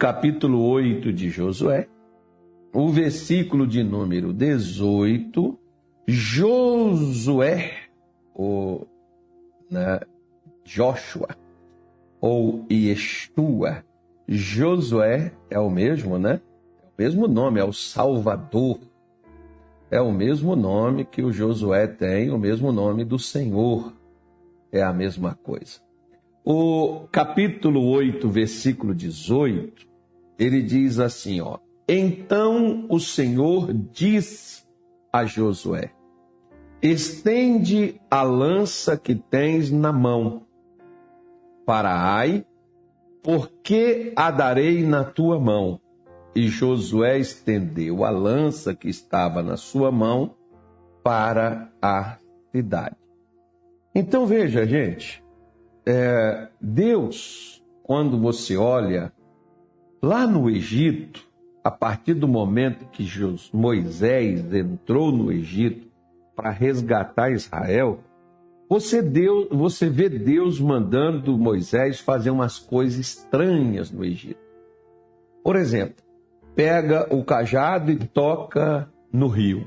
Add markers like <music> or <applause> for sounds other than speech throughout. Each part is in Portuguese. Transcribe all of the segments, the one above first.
capítulo 8 de Josué, o versículo de número 18, Josué, ou né, Joshua, ou Yeshua, Josué é o mesmo, né? É o mesmo nome, é o Salvador. É o mesmo nome que o Josué tem, o mesmo nome do Senhor. É a mesma coisa. O capítulo 8, versículo 18, ele diz assim, ó: Então o Senhor diz a Josué: Estende a lança que tens na mão para Ai, porque a darei na tua mão. E Josué estendeu a lança que estava na sua mão para a cidade. Então veja, gente, é, Deus, quando você olha lá no Egito, a partir do momento que Moisés entrou no Egito para resgatar Israel, você, você vê Deus mandando Moisés fazer umas coisas estranhas no Egito. Por exemplo, pega o cajado e toca no rio.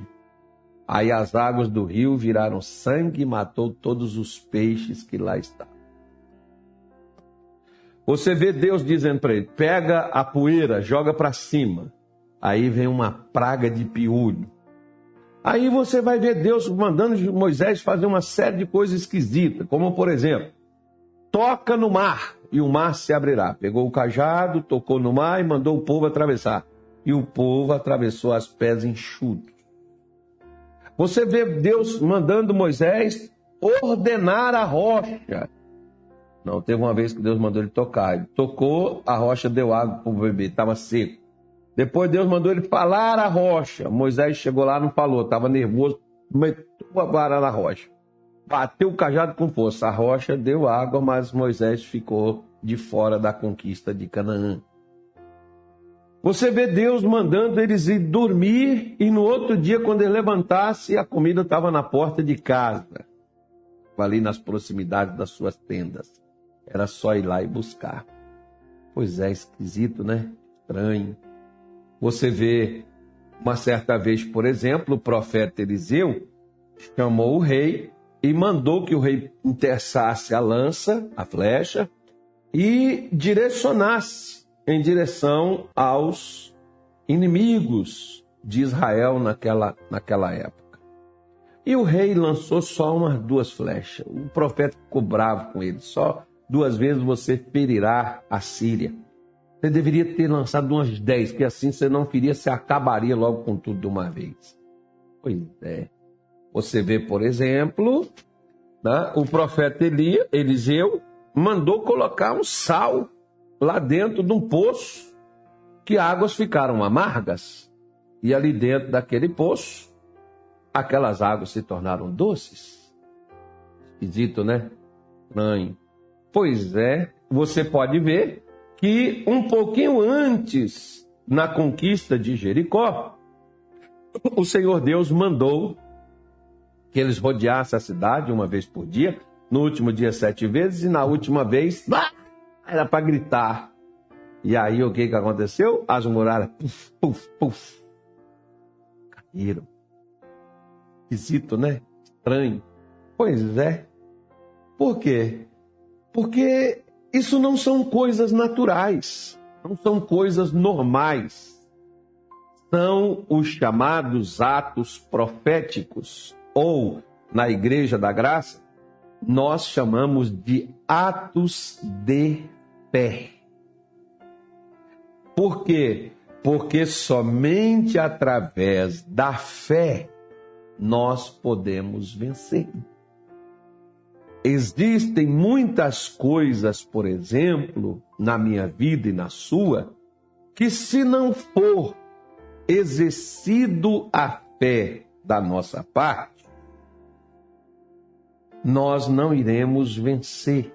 Aí as águas do rio viraram sangue e matou todos os peixes que lá estavam. Você vê Deus dizendo para ele: pega a poeira, joga para cima. Aí vem uma praga de piolho. Aí você vai ver Deus mandando Moisés fazer uma série de coisas esquisitas, como por exemplo, toca no mar e o mar se abrirá. Pegou o cajado, tocou no mar e mandou o povo atravessar. E o povo atravessou as pés enxutos. Você vê Deus mandando Moisés ordenar a rocha. Não, teve uma vez que Deus mandou ele tocar. Ele tocou, a rocha deu água para o bebê, estava seco. Depois Deus mandou ele falar a rocha. Moisés chegou lá, não falou, estava nervoso, meteu a vara na rocha. Bateu o cajado com força. A rocha deu água, mas Moisés ficou de fora da conquista de Canaã. Você vê Deus mandando eles ir dormir e no outro dia, quando ele levantasse, a comida estava na porta de casa, ali nas proximidades das suas tendas. Era só ir lá e buscar. Pois é, esquisito, né? Estranho. Você vê uma certa vez, por exemplo, o profeta Eliseu chamou o rei e mandou que o rei interçasse a lança, a flecha, e direcionasse em direção aos inimigos de Israel naquela, naquela época. E o rei lançou só umas duas flechas. O profeta ficou bravo com ele. Só duas vezes você ferirá a Síria. Você deveria ter lançado umas dez, que assim você não feria, você acabaria logo com tudo de uma vez. Pois é. Você vê, por exemplo, né, o profeta Elia, Eliseu mandou colocar um sal lá dentro de um poço que águas ficaram amargas. E ali dentro daquele poço, aquelas águas se tornaram doces. Esquisito, né? Estranho. Pois é, você pode ver que um pouquinho antes, na conquista de Jericó, o Senhor Deus mandou que eles rodeassem a cidade uma vez por dia, no último dia sete vezes, e na última vez, era para gritar. E aí o que, que aconteceu? As muralhas, puf, puf, puf, caíram. Esquisito, né? Estranho. Pois é. Por quê? Porque isso não são coisas naturais, não são coisas normais. São os chamados atos proféticos, ou, na Igreja da Graça, nós chamamos de atos de fé. Por quê? Porque somente através da fé nós podemos vencer. Existem muitas coisas, por exemplo, na minha vida e na sua, que se não for exercido a fé da nossa parte, nós não iremos vencer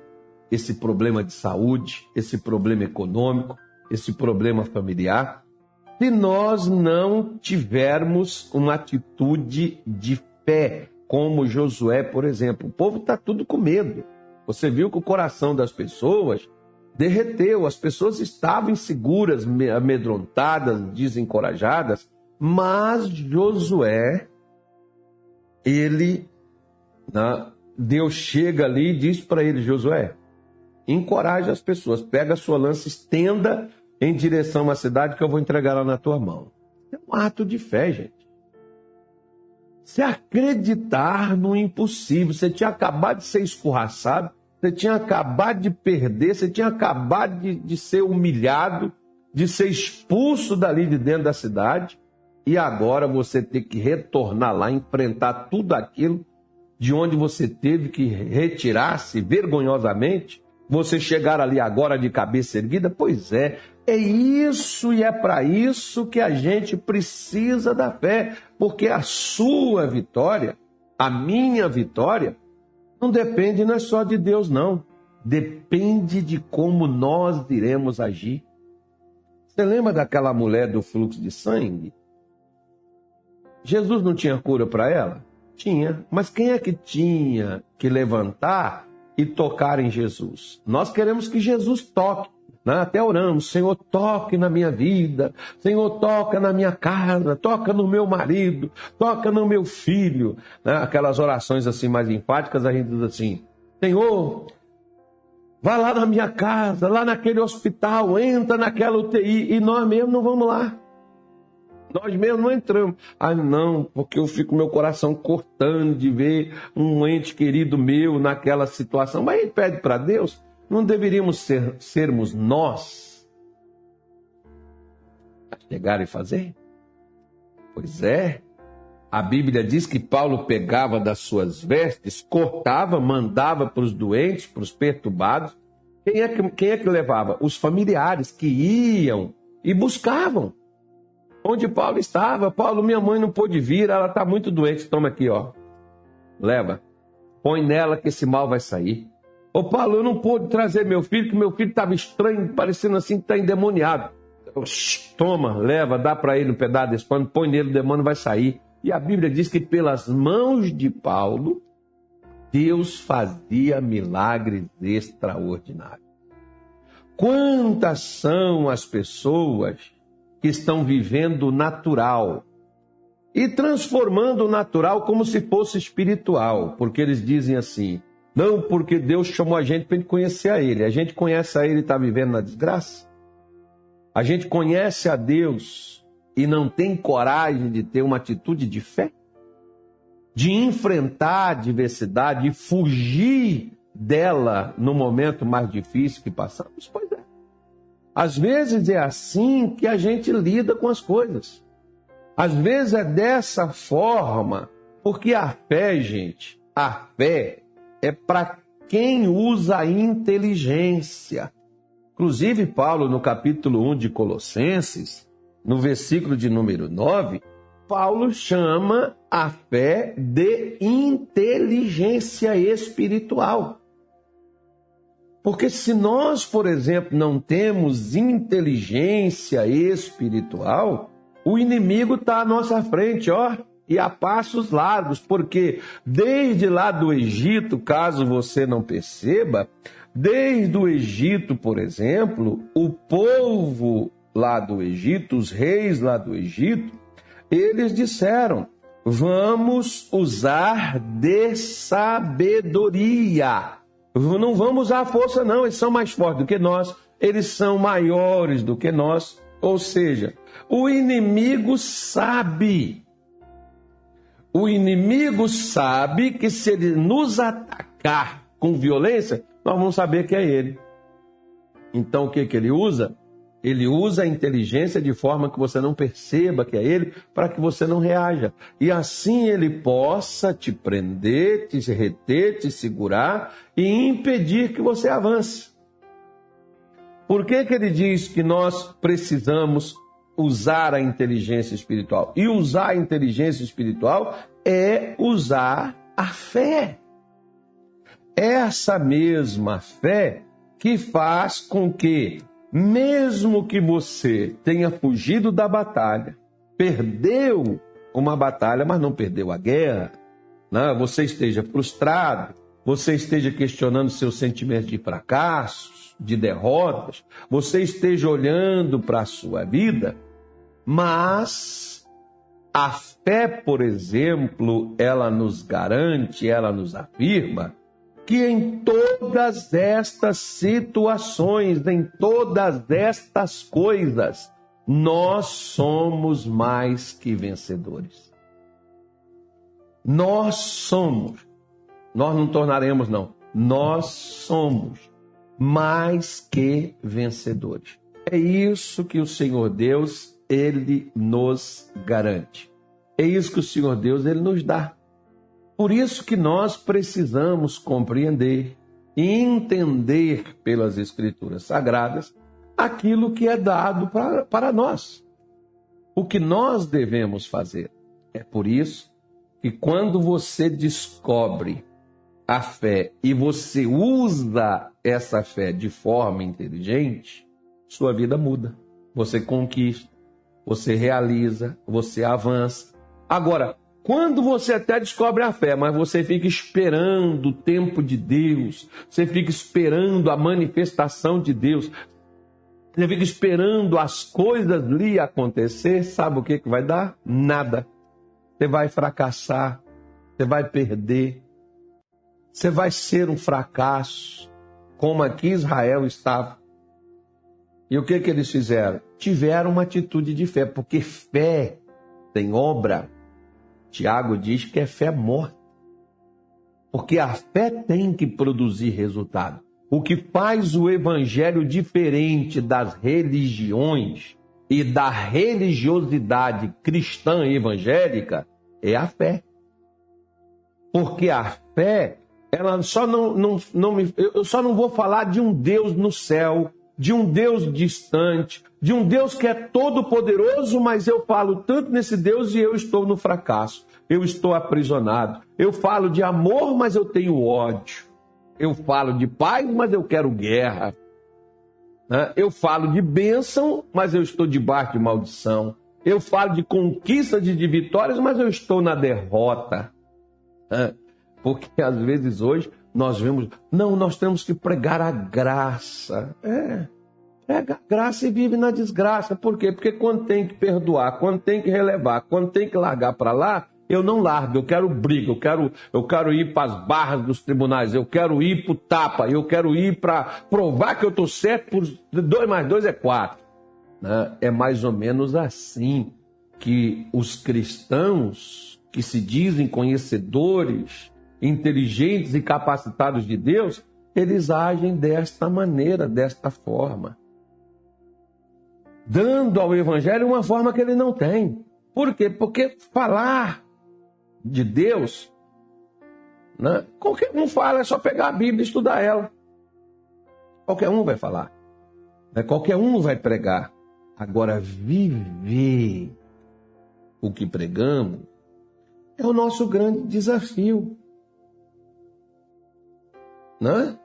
esse problema de saúde, esse problema econômico, esse problema familiar, se nós não tivermos uma atitude de fé, como Josué, por exemplo. O povo está tudo com medo. Você viu que o coração das pessoas derreteu, as pessoas estavam inseguras, amedrontadas, desencorajadas, mas Josué, ele, né, Deus chega ali e diz para ele: Josué, encoraja as pessoas, pega a sua lança, estenda em direção à cidade que eu vou entregar ela na tua mão. É um ato de fé, gente. Você acreditar no impossível. Você tinha acabado de ser escorraçado, você tinha acabado de perder, você tinha acabado de, de ser humilhado, de ser expulso dali de dentro da cidade, e agora você tem que retornar lá, enfrentar tudo aquilo de onde você teve que retirar-se vergonhosamente. Você chegar ali agora de cabeça erguida? Pois é, é isso e é para isso que a gente precisa da fé, porque a sua vitória, a minha vitória, não depende não é só de Deus, não. Depende de como nós iremos agir. Você lembra daquela mulher do fluxo de sangue? Jesus não tinha cura para ela? Tinha. Mas quem é que tinha que levantar e tocar em Jesus? Nós queremos que Jesus toque. Né? Até oramos, Senhor, toque na minha vida, Senhor, toca na minha casa, toca no meu marido, toca no meu filho. Né? Aquelas orações assim mais enfáticas, a gente diz assim, Senhor, vá lá na minha casa, lá naquele hospital, entra naquela UTI, e nós mesmos não vamos lá. Nós mesmos não entramos. Ah, não, porque eu fico meu coração cortando de ver um ente querido meu naquela situação. Mas ele pede para Deus não deveríamos ser, sermos nós a chegar e fazer? Pois é. A Bíblia diz que Paulo pegava das suas vestes, cortava, mandava para os doentes, para os perturbados. Quem é, que, quem é que levava? Os familiares que iam e buscavam. Onde Paulo estava? Paulo, minha mãe não pôde vir, ela está muito doente. Toma aqui, ó. Leva. Põe nela que esse mal vai sair. Ô Paulo, eu não pude trazer meu filho, que meu filho estava estranho, parecendo assim que está endemoniado. Toma, leva, dá para ele um pedaço desse pano, põe nele, o demônio vai sair. E a Bíblia diz que pelas mãos de Paulo, Deus fazia milagres extraordinários. Quantas são as pessoas que estão vivendo natural e transformando o natural como se fosse espiritual, porque eles dizem assim: não porque Deus chamou a gente para gente conhecer a Ele. A gente conhece a Ele e está vivendo na desgraça. A gente conhece a Deus e não tem coragem de ter uma atitude de fé, de enfrentar a adversidade e fugir dela no momento mais difícil que passamos. Pois é. Às vezes é assim que a gente lida com as coisas. Às vezes é dessa forma, porque a fé, gente, a fé é para quem usa a inteligência. Inclusive, Paulo, no capítulo 1 de Colossenses, no versículo de número 9, Paulo chama a fé de inteligência espiritual. Porque se nós, por exemplo, não temos inteligência espiritual, o inimigo está à nossa frente, ó e a passos largos, porque desde lá do Egito, caso você não perceba, desde o Egito, por exemplo, o povo lá do Egito, os reis lá do Egito, eles disseram: vamos usar de sabedoria. Não vamos usar força, não, eles são mais fortes do que nós, eles são maiores do que nós. Ou seja, o inimigo sabe o inimigo sabe que se ele nos atacar com violência, nós vamos saber que é ele. Então o que, que ele usa? Ele usa a inteligência de forma que você não perceba que é ele, para que você não reaja. E assim ele possa te prender, te reter, te segurar e impedir que você avance. Por que, que ele diz que nós precisamos usar a inteligência espiritual. E usar a inteligência espiritual é usar a fé. Essa mesma fé que faz com que, mesmo que você tenha fugido da batalha, perdeu uma batalha, mas não perdeu a guerra, né? você esteja frustrado, você esteja questionando seus sentimentos de fracassos, de derrotas, você esteja olhando para a sua vida, mas a fé, por exemplo, ela nos garante, ela nos afirma que em todas estas situações, em todas estas coisas, nós somos mais que vencedores. Nós somos. Nós não tornaremos, não. Nós somos mais que vencedores. É isso que o Senhor Deus, ele nos garante. É isso que o Senhor Deus, ele nos dá. Por isso que nós precisamos compreender e entender pelas Escrituras Sagradas aquilo que é dado para, para nós. O que nós devemos fazer. É por isso que quando você descobre a fé e você usa essa fé de forma inteligente, sua vida muda. Você conquista, você realiza, você avança. Agora, quando você até descobre a fé, mas você fica esperando o tempo de Deus, você fica esperando a manifestação de Deus, você fica esperando as coisas lhe acontecer, sabe o que, que vai dar? Nada. Você vai fracassar, você vai perder, você vai ser um fracasso, como aqui Israel estava. E o que, que eles fizeram? Tiveram uma atitude de fé, porque fé tem obra Tiago diz que é fé morta. Porque a fé tem que produzir resultado. O que faz o evangelho diferente das religiões e da religiosidade cristã evangélica é a fé. Porque a fé, ela só não, não, não me, eu só não vou falar de um Deus no céu, de um Deus distante, de um Deus que é todo poderoso, mas eu falo tanto nesse Deus e eu estou no fracasso eu estou aprisionado. Eu falo de amor, mas eu tenho ódio. Eu falo de paz, mas eu quero guerra. Né? Eu falo de bênção, mas eu estou debaixo de maldição. Eu falo de conquista de vitórias, mas eu estou na derrota. Né? Porque às vezes hoje nós vemos, não, nós temos que pregar a graça. É, prega a graça e vive na desgraça. Por quê? Porque quando tem que perdoar, quando tem que relevar, quando tem que largar para lá, eu não largo, eu quero briga, eu quero, eu quero ir para as barras dos tribunais, eu quero ir para o tapa, eu quero ir para provar que eu estou certo por dois mais dois é quatro. Né? É mais ou menos assim que os cristãos que se dizem conhecedores, inteligentes e capacitados de Deus, eles agem desta maneira, desta forma. Dando ao Evangelho uma forma que ele não tem. Por quê? Porque falar de Deus, né? qualquer um fala, é só pegar a Bíblia e estudar ela. Qualquer um vai falar. Né? Qualquer um vai pregar. Agora, viver o que pregamos é o nosso grande desafio. Né?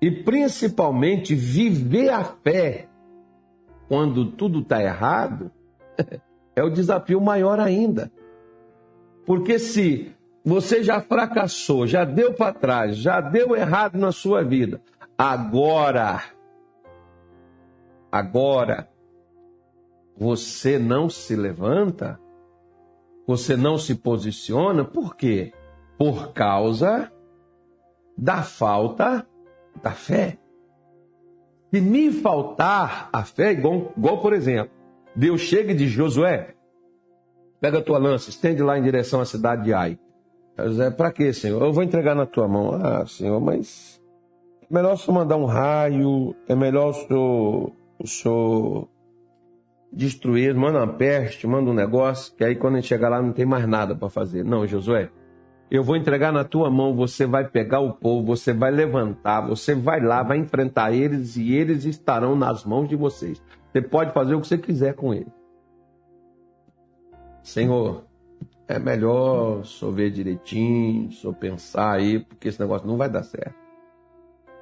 E principalmente viver a fé quando tudo está errado <laughs> é o desafio maior ainda. Porque se você já fracassou, já deu para trás, já deu errado na sua vida, agora, agora, você não se levanta, você não se posiciona, por quê? Por causa da falta da fé. Se me faltar a fé, igual, igual por exemplo, Deus chega e diz, Josué, Pega a tua lança, estende lá em direção à cidade de Ai. José, para quê, Senhor? Eu vou entregar na tua mão. Ah, Senhor, mas é melhor o senhor mandar um raio, é melhor o senhor, o senhor destruir, manda uma peste, manda um negócio, que aí quando a gente chegar lá não tem mais nada para fazer. Não, Josué, eu vou entregar na tua mão, você vai pegar o povo, você vai levantar, você vai lá, vai enfrentar eles e eles estarão nas mãos de vocês. Você pode fazer o que você quiser com eles. Senhor, é melhor só ver direitinho, só pensar aí, porque esse negócio não vai dar certo.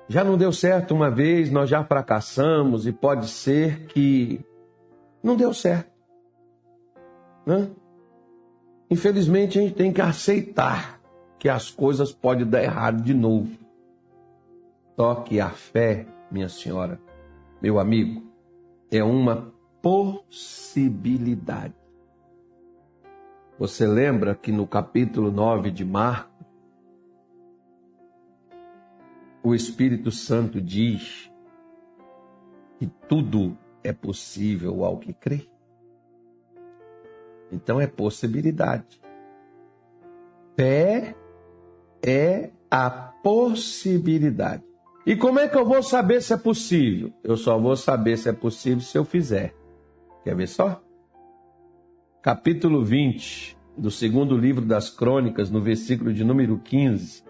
Já não deu certo uma vez, nós já fracassamos e pode ser que não deu certo. Né? Infelizmente, a gente tem que aceitar que as coisas podem dar errado de novo. Só que a fé, minha senhora, meu amigo, é uma possibilidade. Você lembra que no capítulo 9 de Marcos, o Espírito Santo diz que tudo é possível ao que crê? Então é possibilidade. Fé é a possibilidade. E como é que eu vou saber se é possível? Eu só vou saber se é possível se eu fizer. Quer ver só? Capítulo 20 do segundo livro das Crônicas, no versículo de número 15,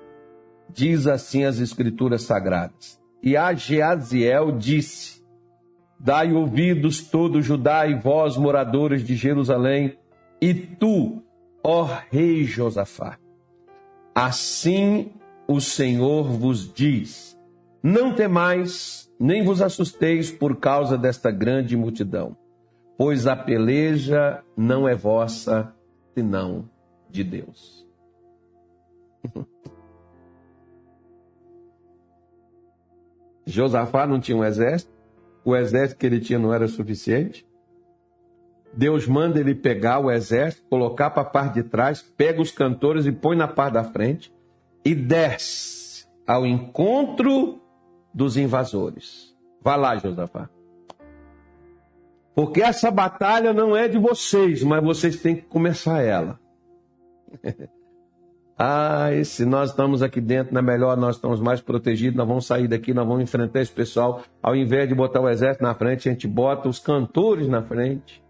diz assim as Escrituras Sagradas: E a Geaziel disse: Dai ouvidos todo Judá e vós, moradores de Jerusalém, e tu, ó rei Josafá. Assim o Senhor vos diz: Não temais, nem vos assusteis por causa desta grande multidão pois a peleja não é vossa, senão de Deus. <laughs> Josafá não tinha um exército, o exército que ele tinha não era suficiente. Deus manda ele pegar o exército, colocar para a parte de trás, pega os cantores e põe na parte da frente e desce ao encontro dos invasores. Vá lá, Josafá. Porque essa batalha não é de vocês, mas vocês têm que começar ela. <laughs> ah, e se nós estamos aqui dentro, não é melhor, nós estamos mais protegidos, nós vamos sair daqui, nós vamos enfrentar esse pessoal. Ao invés de botar o exército na frente, a gente bota os cantores na frente.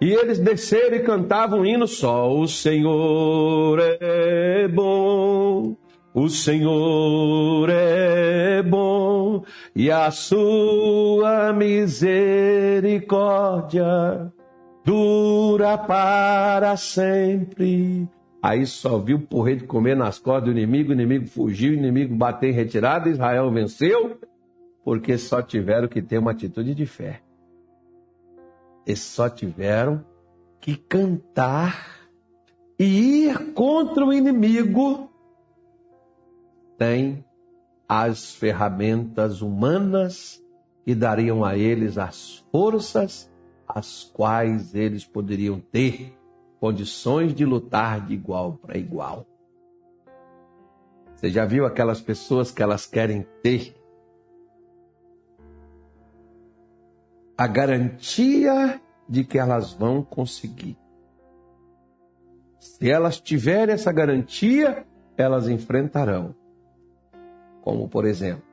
E eles desceram e cantavam um hino só: O Senhor é bom, o Senhor é bom e a sua misericórdia dura para sempre. Aí só viu o porrete comer nas costas do inimigo, o inimigo fugiu, o inimigo bateu em retirada, Israel venceu, porque só tiveram que ter uma atitude de fé. Eles só tiveram que cantar e ir contra o inimigo tem as ferramentas humanas que dariam a eles as forças as quais eles poderiam ter condições de lutar de igual para igual. Você já viu aquelas pessoas que elas querem ter a garantia de que elas vão conseguir. Se elas tiverem essa garantia, elas enfrentarão. Como, por exemplo,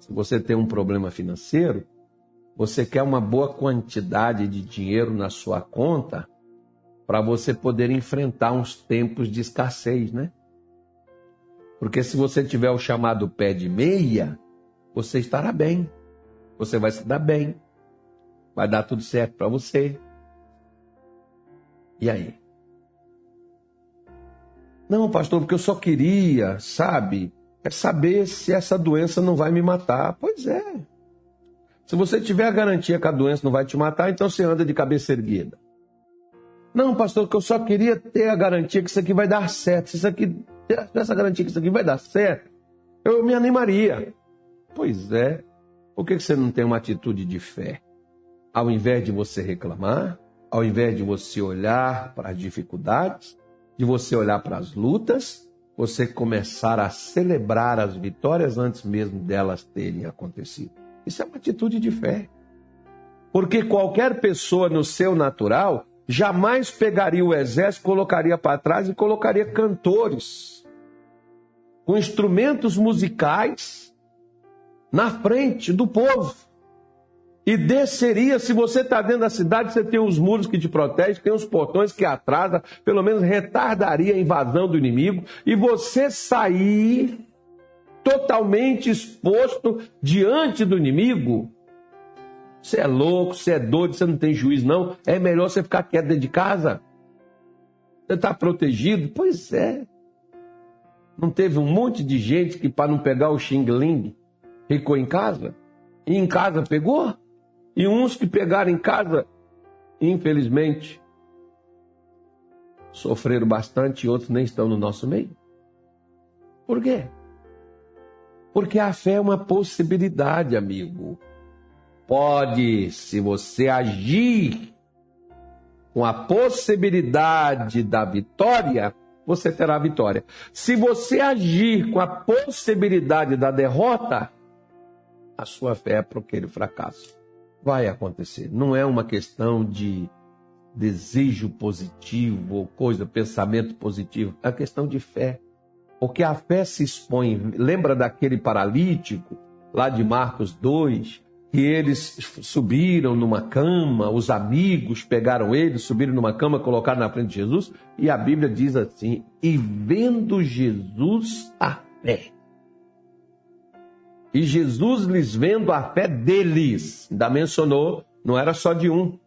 se você tem um problema financeiro, você quer uma boa quantidade de dinheiro na sua conta para você poder enfrentar uns tempos de escassez, né? Porque se você tiver o chamado pé de meia, você estará bem. Você vai se dar bem. Vai dar tudo certo para você. E aí? Não, pastor, porque eu só queria, sabe, é saber se essa doença não vai me matar. Pois é. Se você tiver a garantia que a doença não vai te matar, então você anda de cabeça erguida. Não, pastor, que eu só queria ter a garantia que isso aqui vai dar certo. Se isso aqui, essa garantia que isso aqui vai dar certo, eu me animaria. Pois é. Por que você não tem uma atitude de fé? Ao invés de você reclamar, ao invés de você olhar para as dificuldades, de você olhar para as lutas, você começar a celebrar as vitórias antes mesmo delas terem acontecido. Isso é uma atitude de fé. Porque qualquer pessoa no seu natural jamais pegaria o exército, colocaria para trás e colocaria cantores com instrumentos musicais na frente do povo e desceria. Se você está dentro da cidade, você tem os muros que te protegem, tem os portões que atrasam, pelo menos retardaria a invasão do inimigo, e você sair totalmente exposto diante do inimigo. Você é louco, você é doido, você não tem juízo, não. É melhor você ficar quieto dentro de casa. Você está protegido? Pois é. Não teve um monte de gente que, para não pegar o Xing Ling, ficou em casa? E em casa pegou? E uns que pegaram em casa, infelizmente, sofreram bastante e outros nem estão no nosso meio. Por quê? Porque a fé é uma possibilidade, amigo. Pode, se você agir com a possibilidade da vitória, você terá vitória. Se você agir com a possibilidade da derrota, a sua fé é para aquele fracasso. Vai acontecer. Não é uma questão de desejo positivo ou coisa, pensamento positivo. É questão de fé. Porque a fé se expõe. Lembra daquele paralítico lá de Marcos 2? Que eles subiram numa cama, os amigos pegaram ele, subiram numa cama, colocaram na frente de Jesus, e a Bíblia diz assim: e vendo Jesus a fé. E Jesus lhes vendo a fé deles, ainda mencionou, não era só de um.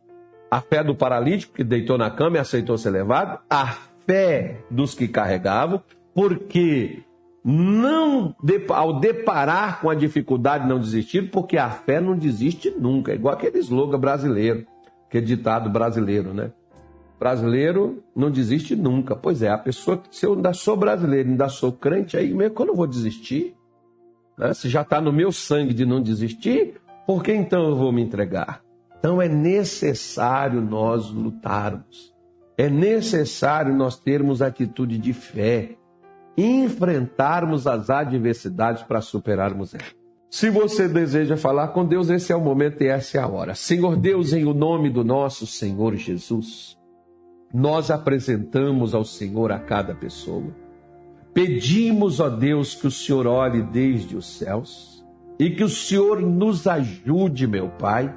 A fé do paralítico que deitou na cama e aceitou ser levado, a fé dos que carregavam, porque não ao deparar com a dificuldade não desistir, porque a fé não desiste nunca. É igual aquele slogan brasileiro, aquele ditado brasileiro, né? Brasileiro não desiste nunca. Pois é, a pessoa, se eu ainda sou brasileiro, ainda sou crente, aí mesmo quando eu vou desistir, né? se já está no meu sangue de não desistir, por que então eu vou me entregar? Então é necessário nós lutarmos. É necessário nós termos atitude de fé enfrentarmos as adversidades para superarmos elas. Se você deseja falar com Deus, esse é o momento e essa é a hora. Senhor Deus, em o nome do nosso Senhor Jesus, nós apresentamos ao Senhor a cada pessoa. Pedimos, ó Deus, que o Senhor olhe desde os céus e que o Senhor nos ajude, meu Pai,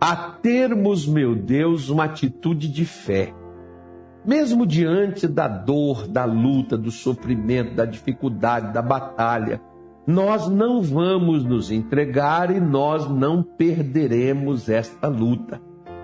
a termos, meu Deus, uma atitude de fé mesmo diante da dor, da luta, do sofrimento, da dificuldade, da batalha, nós não vamos nos entregar e nós não perderemos esta luta.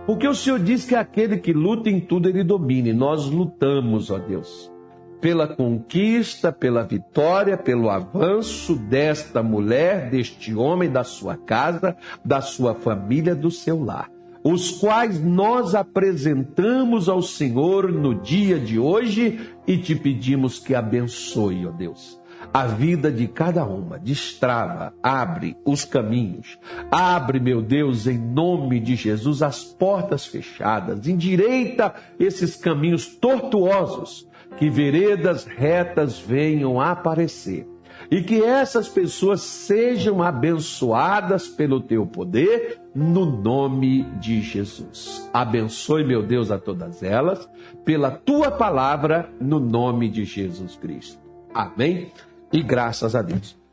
Porque o Senhor diz que aquele que luta em tudo ele domine. Nós lutamos, ó Deus, pela conquista, pela vitória, pelo avanço desta mulher, deste homem, da sua casa, da sua família, do seu lar os quais nós apresentamos ao Senhor no dia de hoje e te pedimos que abençoe, ó Deus, a vida de cada uma, destrava, abre os caminhos, abre, meu Deus, em nome de Jesus, as portas fechadas, endireita esses caminhos tortuosos, que veredas retas venham a aparecer e que essas pessoas sejam abençoadas pelo teu poder, no nome de Jesus. Abençoe, meu Deus, a todas elas, pela tua palavra, no nome de Jesus Cristo. Amém? E graças a Deus.